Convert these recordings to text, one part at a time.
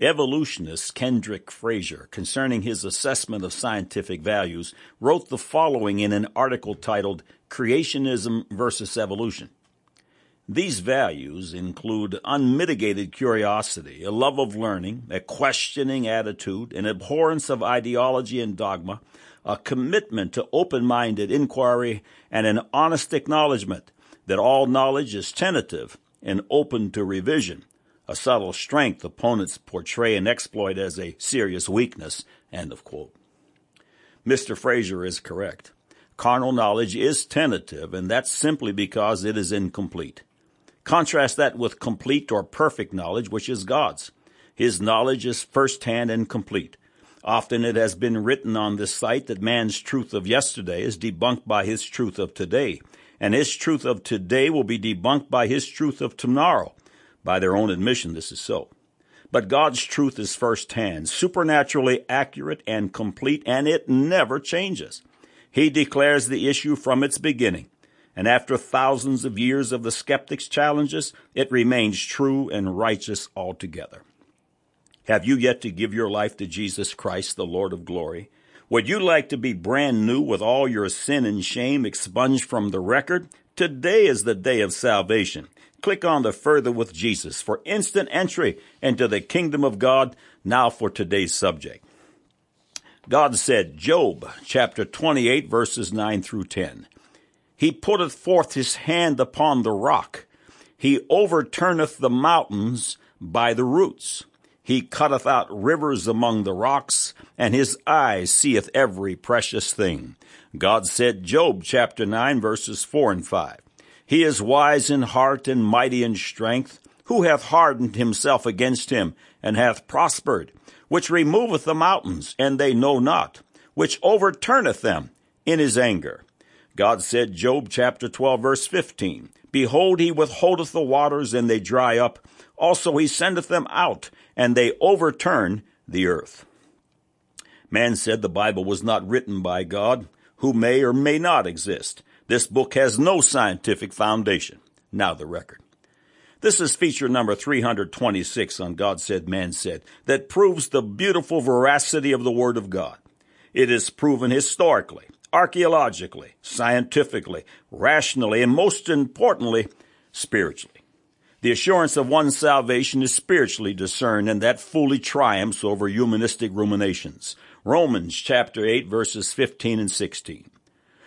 Evolutionist Kendrick Frazier, concerning his assessment of scientific values, wrote the following in an article titled Creationism versus Evolution. These values include unmitigated curiosity, a love of learning, a questioning attitude, an abhorrence of ideology and dogma, a commitment to open-minded inquiry, and an honest acknowledgement that all knowledge is tentative and open to revision a subtle strength opponents portray and exploit as a serious weakness. End of quote. Mr. Frazier is correct. Carnal knowledge is tentative, and that's simply because it is incomplete. Contrast that with complete or perfect knowledge, which is God's. His knowledge is first-hand and complete. Often it has been written on this site that man's truth of yesterday is debunked by his truth of today, and his truth of today will be debunked by his truth of tomorrow. By their own admission, this is so. But God's truth is firsthand, supernaturally accurate and complete, and it never changes. He declares the issue from its beginning, and after thousands of years of the skeptic's challenges, it remains true and righteous altogether. Have you yet to give your life to Jesus Christ, the Lord of glory? Would you like to be brand new with all your sin and shame expunged from the record? Today is the day of salvation. Click on the Further with Jesus for instant entry into the kingdom of God. Now for today's subject. God said, Job chapter 28 verses 9 through 10. He putteth forth his hand upon the rock. He overturneth the mountains by the roots. He cutteth out rivers among the rocks, and his eye seeth every precious thing. God said, Job chapter 9 verses 4 and 5. He is wise in heart and mighty in strength, who hath hardened himself against him, and hath prospered, which removeth the mountains, and they know not, which overturneth them in his anger. God said, Job chapter 12 verse 15, Behold, he withholdeth the waters, and they dry up. Also he sendeth them out, and they overturn the earth. Man said the Bible was not written by God, who may or may not exist. This book has no scientific foundation. Now the record. This is feature number 326 on God Said, Man Said that proves the beautiful veracity of the Word of God. It is proven historically, archaeologically, scientifically, rationally, and most importantly, spiritually. The assurance of one's salvation is spiritually discerned and that fully triumphs over humanistic ruminations. Romans chapter 8 verses 15 and 16.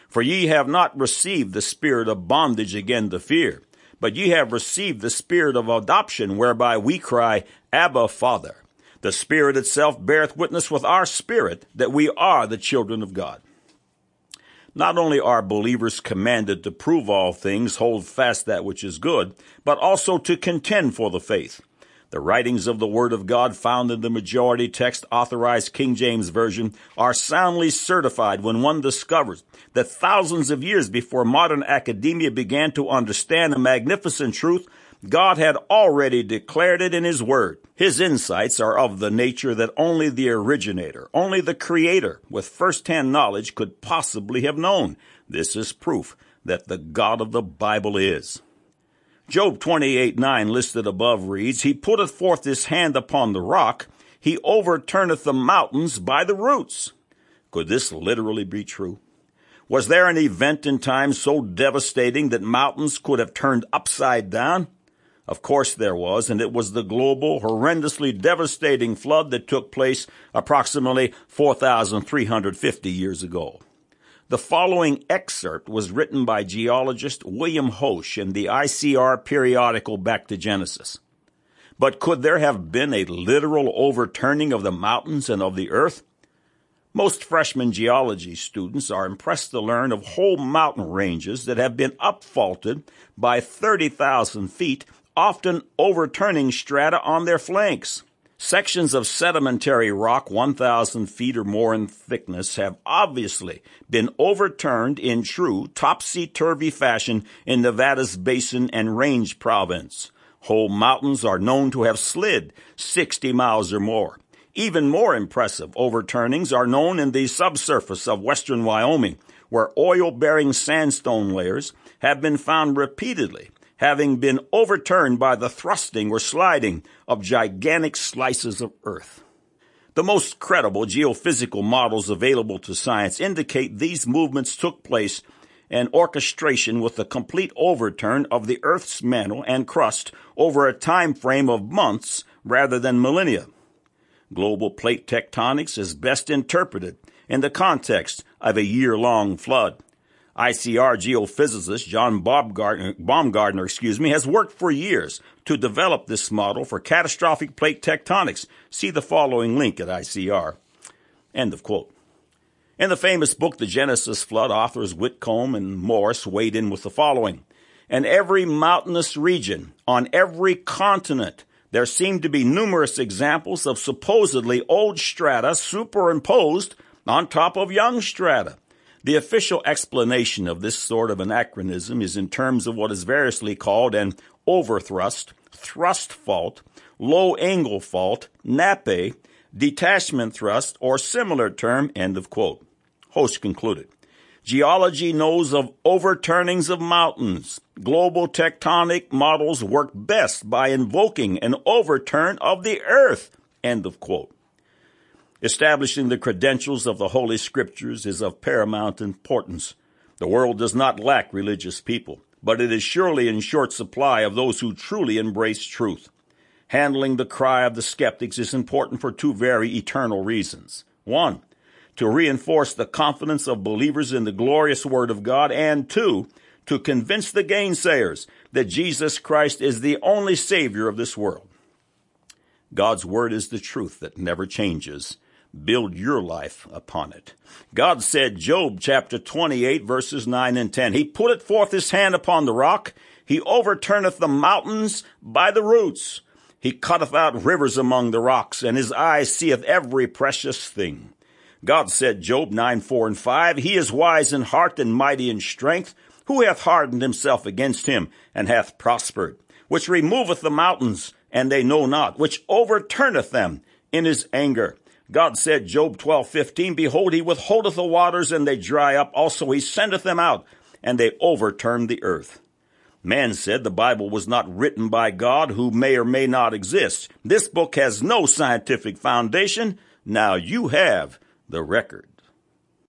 For ye have not received the spirit of bondage again to fear, but ye have received the spirit of adoption, whereby we cry, Abba, Father. The Spirit itself beareth witness with our spirit that we are the children of God. Not only are believers commanded to prove all things, hold fast that which is good, but also to contend for the faith. The writings of the Word of God found in the majority text authorized King James Version are soundly certified when one discovers that thousands of years before modern academia began to understand the magnificent truth, God had already declared it in His Word. His insights are of the nature that only the originator, only the creator with first-hand knowledge could possibly have known. This is proof that the God of the Bible is. Job 28 9 listed above reads, He putteth forth his hand upon the rock, he overturneth the mountains by the roots. Could this literally be true? Was there an event in time so devastating that mountains could have turned upside down? Of course there was, and it was the global, horrendously devastating flood that took place approximately 4,350 years ago. The following excerpt was written by geologist William Hoesch in the ICR periodical Back to Genesis. But could there have been a literal overturning of the mountains and of the earth? Most freshman geology students are impressed to learn of whole mountain ranges that have been upfaulted by 30,000 feet, often overturning strata on their flanks. Sections of sedimentary rock 1,000 feet or more in thickness have obviously been overturned in true topsy-turvy fashion in Nevada's Basin and Range province. Whole mountains are known to have slid 60 miles or more. Even more impressive overturnings are known in the subsurface of western Wyoming, where oil-bearing sandstone layers have been found repeatedly having been overturned by the thrusting or sliding of gigantic slices of earth. The most credible geophysical models available to science indicate these movements took place and orchestration with the complete overturn of the Earth's mantle and crust over a time frame of months rather than millennia. Global plate tectonics is best interpreted in the context of a year-long flood. ICR geophysicist John Baumgardner, excuse me, has worked for years to develop this model for catastrophic plate tectonics. See the following link at ICR. End of quote. In the famous book, The Genesis Flood, authors Whitcomb and Morris weighed in with the following. In every mountainous region, on every continent, there seem to be numerous examples of supposedly old strata superimposed on top of young strata. The official explanation of this sort of anachronism is in terms of what is variously called an overthrust, thrust fault, low angle fault, nappe, detachment thrust, or similar term, end of quote. Host concluded. Geology knows of overturnings of mountains. Global tectonic models work best by invoking an overturn of the earth. End of quote. Establishing the credentials of the Holy Scriptures is of paramount importance. The world does not lack religious people, but it is surely in short supply of those who truly embrace truth. Handling the cry of the skeptics is important for two very eternal reasons. One, to reinforce the confidence of believers in the glorious Word of God, and two, to convince the gainsayers that Jesus Christ is the only Savior of this world. God's Word is the truth that never changes. Build your life upon it. God said, Job chapter 28 verses 9 and 10, He putteth forth His hand upon the rock, He overturneth the mountains by the roots. He cutteth out rivers among the rocks, and his eye seeth every precious thing. God said, Job 9, 4 and 5, He is wise in heart and mighty in strength. Who hath hardened himself against him and hath prospered? Which removeth the mountains, and they know not, which overturneth them in his anger. God said, Job 12, 15, Behold, he withholdeth the waters, and they dry up. Also he sendeth them out, and they overturn the earth. Man said the Bible was not written by God who may or may not exist. This book has no scientific foundation. Now you have the record.